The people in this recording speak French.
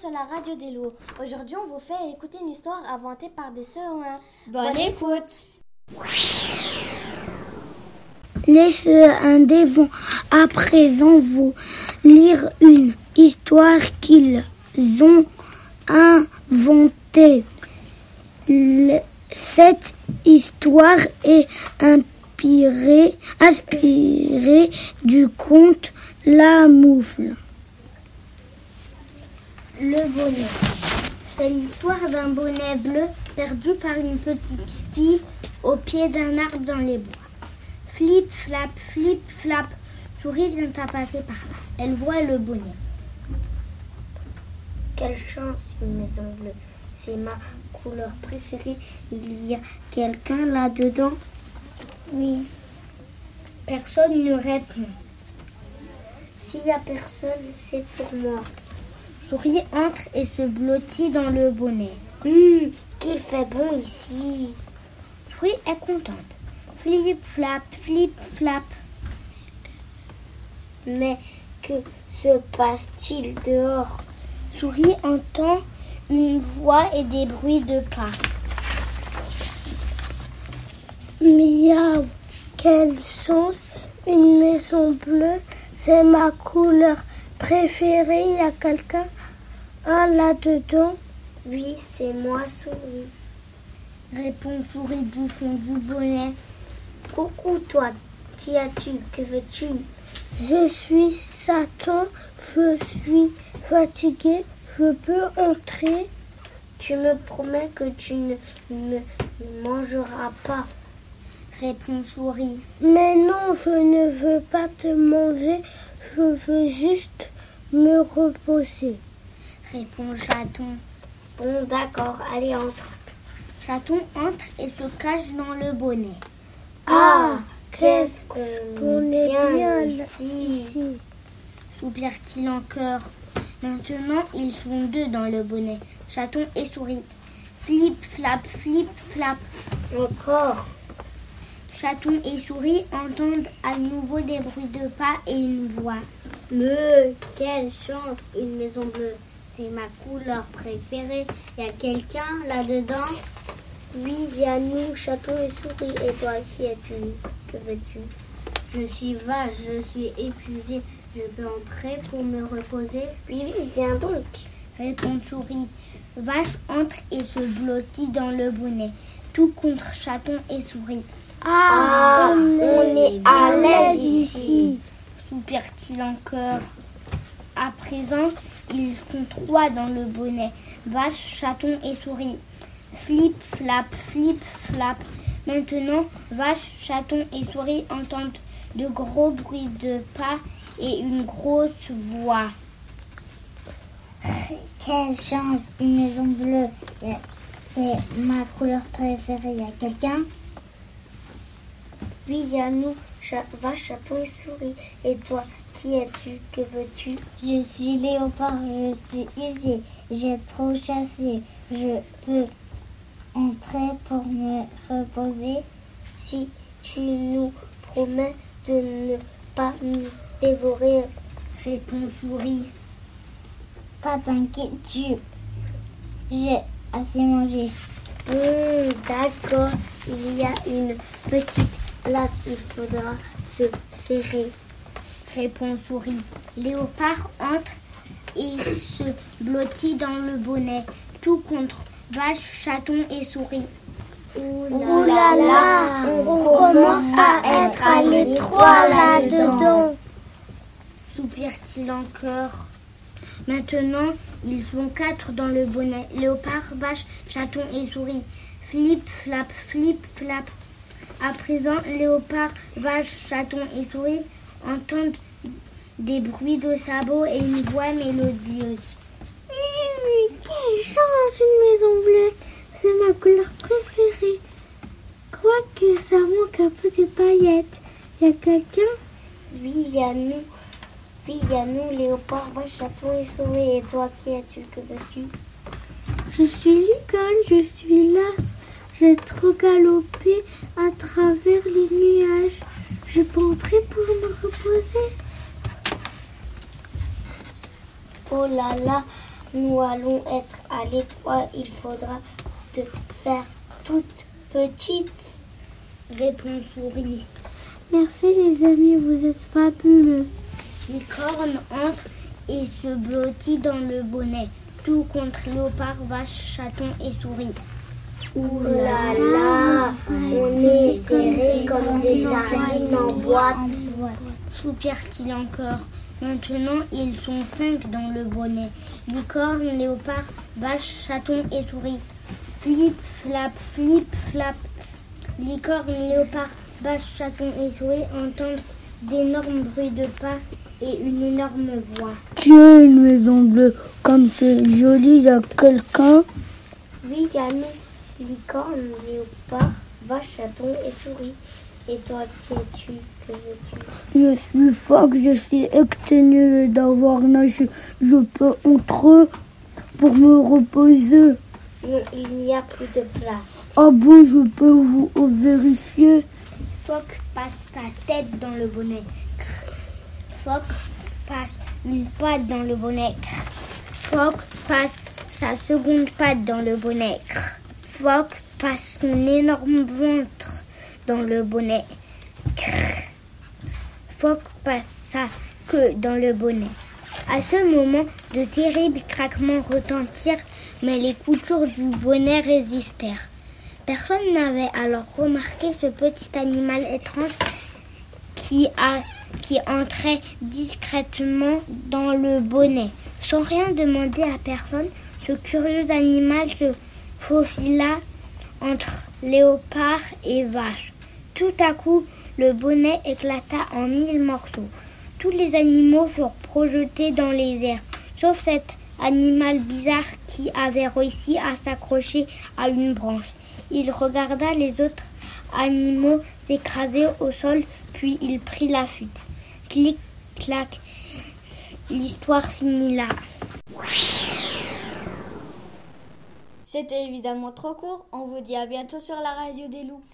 sur la radio des loups. Aujourd'hui, on vous fait écouter une histoire inventée par des sœurs. Bonne, écoute. Les sœurs vont à présent vous lire une histoire qu'ils ont inventée. Cette histoire est inspirée, inspirée du conte La Moufle. Le bonnet. C'est l'histoire d'un bonnet bleu perdu par une petite fille au pied d'un arbre dans les bois. Flip, flap, flip, flap. Souris vient à passer par là. Elle voit le bonnet. Quelle chance, une maison bleue. C'est ma couleur préférée. Il y a quelqu'un là-dedans? Oui. Personne ne répond. S'il n'y a personne, c'est pour moi. Souris entre et se blottit dans le bonnet. Hum, qu'il fait bon ici. Souris est contente. Flip, flap, flip, flap. Mais que se passe-t-il dehors? Souris entend une voix et des bruits de pas. Miaou, quel sens Une maison bleue, c'est ma couleur préférée. Il y a quelqu'un là-dedans? Oui, c'est moi, Souris. Répond Souris du fond du bonnet. Coucou, toi. Qui as-tu? Que veux-tu? Je suis Satan. Je suis fatigué. Je peux entrer Tu me promets que tu ne me mangeras pas Répond Souris. Mais non, je ne veux pas te manger. Je veux juste me reposer. Répond Chaton. Bon, d'accord, allez, entre. Chaton entre et se cache dans le bonnet. Ah, qu'est-ce qu'on est bien ici. ici. Soupire-t-il en chœur. Maintenant, ils sont deux dans le bonnet, chaton et souris. Flip, flap, flip, flap. Encore. Chaton et souris entendent à nouveau des bruits de pas et une voix. Me, quelle chance, une maison bleue. C'est ma couleur préférée. Y a quelqu'un là-dedans? Oui, il y a nous, chaton et souris. Et toi, qui es-tu? Que veux-tu? Je suis vache, je suis épuisée. Je peux entrer pour me reposer? Oui, oui, viens donc. Répond souris. Vache entre et se blottit dans le bonnet, tout contre chaton et souris. Ah, on est à l'aise. Soupire-t-il en chœur. À présent, ils sont trois dans le bonnet. Vache, chaton et souris. Flip, flap, flip, flap. Maintenant, vache, chaton et souris entendent de gros bruits de pas et une grosse voix. Quelle chance, une maison bleue. C'est ma couleur préférée. Y a quelqu'un? Oui, il y a nous, cha- vache, chaton et souris. Et toi, qui es-tu Que veux-tu? Je suis léopard, je suis usé. J'ai trop chassé. Je peux entrer pour me reposer. Si tu nous promets de ne pas nous dévorer, Répond souris. Pas d'inquiétude. J'ai assez mangé. Hum, d'accord, il y a une petite place, il faudra se serrer. Répond souris. Léopard entre et se blottit dans le bonnet, tout contre vache, chaton et souris. Ouh là là, on commence à être à l'étroit là-dedans. Soupire-t-il en chœur. Maintenant, ils sont quatre dans le bonnet. Léopard, vache, chaton et souris. Flip, flap, flip, flap. À présent, léopard, vache, chaton et souris entendent des bruits de sabots et une voix mélodieuse. Quelle chance, une maison bleue. C'est ma couleur préférée. Quoique ça manque un peu de paillettes. Y a quelqu'un? Oui, il y a nous. Oui, y a nous, léopard, vache, chaton et souris. Et toi, qui es-tu Que veux-tu? Je suis licorne, je suis lasse. Trop galopé à travers les nuages. Je peux entrer pour me reposer. Oh là là, nous allons être à l'étroit, il faudra te faire toute petite. Répond Souris. Merci les amis, vous êtes fabuleux. Licorne entre et se blottit dans le bonnet, tout contre léopard, vache, chaton et souris. Ouh là là, on est serré comme des sardines en boîte. Soupire-t-il encore. Maintenant, ils sont cinq dans le bonnet. Licorne, léopard, vache, chaton et souris. Flip, flap, flip, flap. Licorne, léopard, vache, chaton et souris entendent d'énormes bruits de pas et une énorme voix. Tiens, une maison bleue, comme c'est joli, il y a quelqu'un? Oui, il y a nous, licorne, léopard, vache, chaton et souris. Et toi, qui es-tu Que veux-tu? Je suis Fox, je suis exténué d'avoir nagé. Je peux entrer pour me reposer. Non, il n'y a plus de place. Ah bon, je peux vous vérifier? Foc passe sa tête dans le bonnet. Foc passe une patte dans le bonnet. Foc passe sa seconde patte dans le bonnet. Foc passe son énorme ventre dans le bonnet. Crr. Foc passe sa queue dans le bonnet. À ce moment, de terribles craquements retentirent, mais les coutures du bonnet résistèrent. Personne n'avait alors remarqué ce petit animal étrange qui, qui entrait discrètement dans le bonnet. Sans rien demander à personne, ce curieux animal se faufila entre léopard et vache. Tout à coup, le bonnet éclata en mille morceaux. Tous les animaux furent projetés dans les airs, sauf cet animal bizarre qui avait réussi à s'accrocher à une branche. Il regarda les autres animaux s'écraser au sol, puis il prit la fuite. Clic, clac. L'histoire finit là. C'était évidemment trop court. On vous dit à bientôt sur la radio des loups.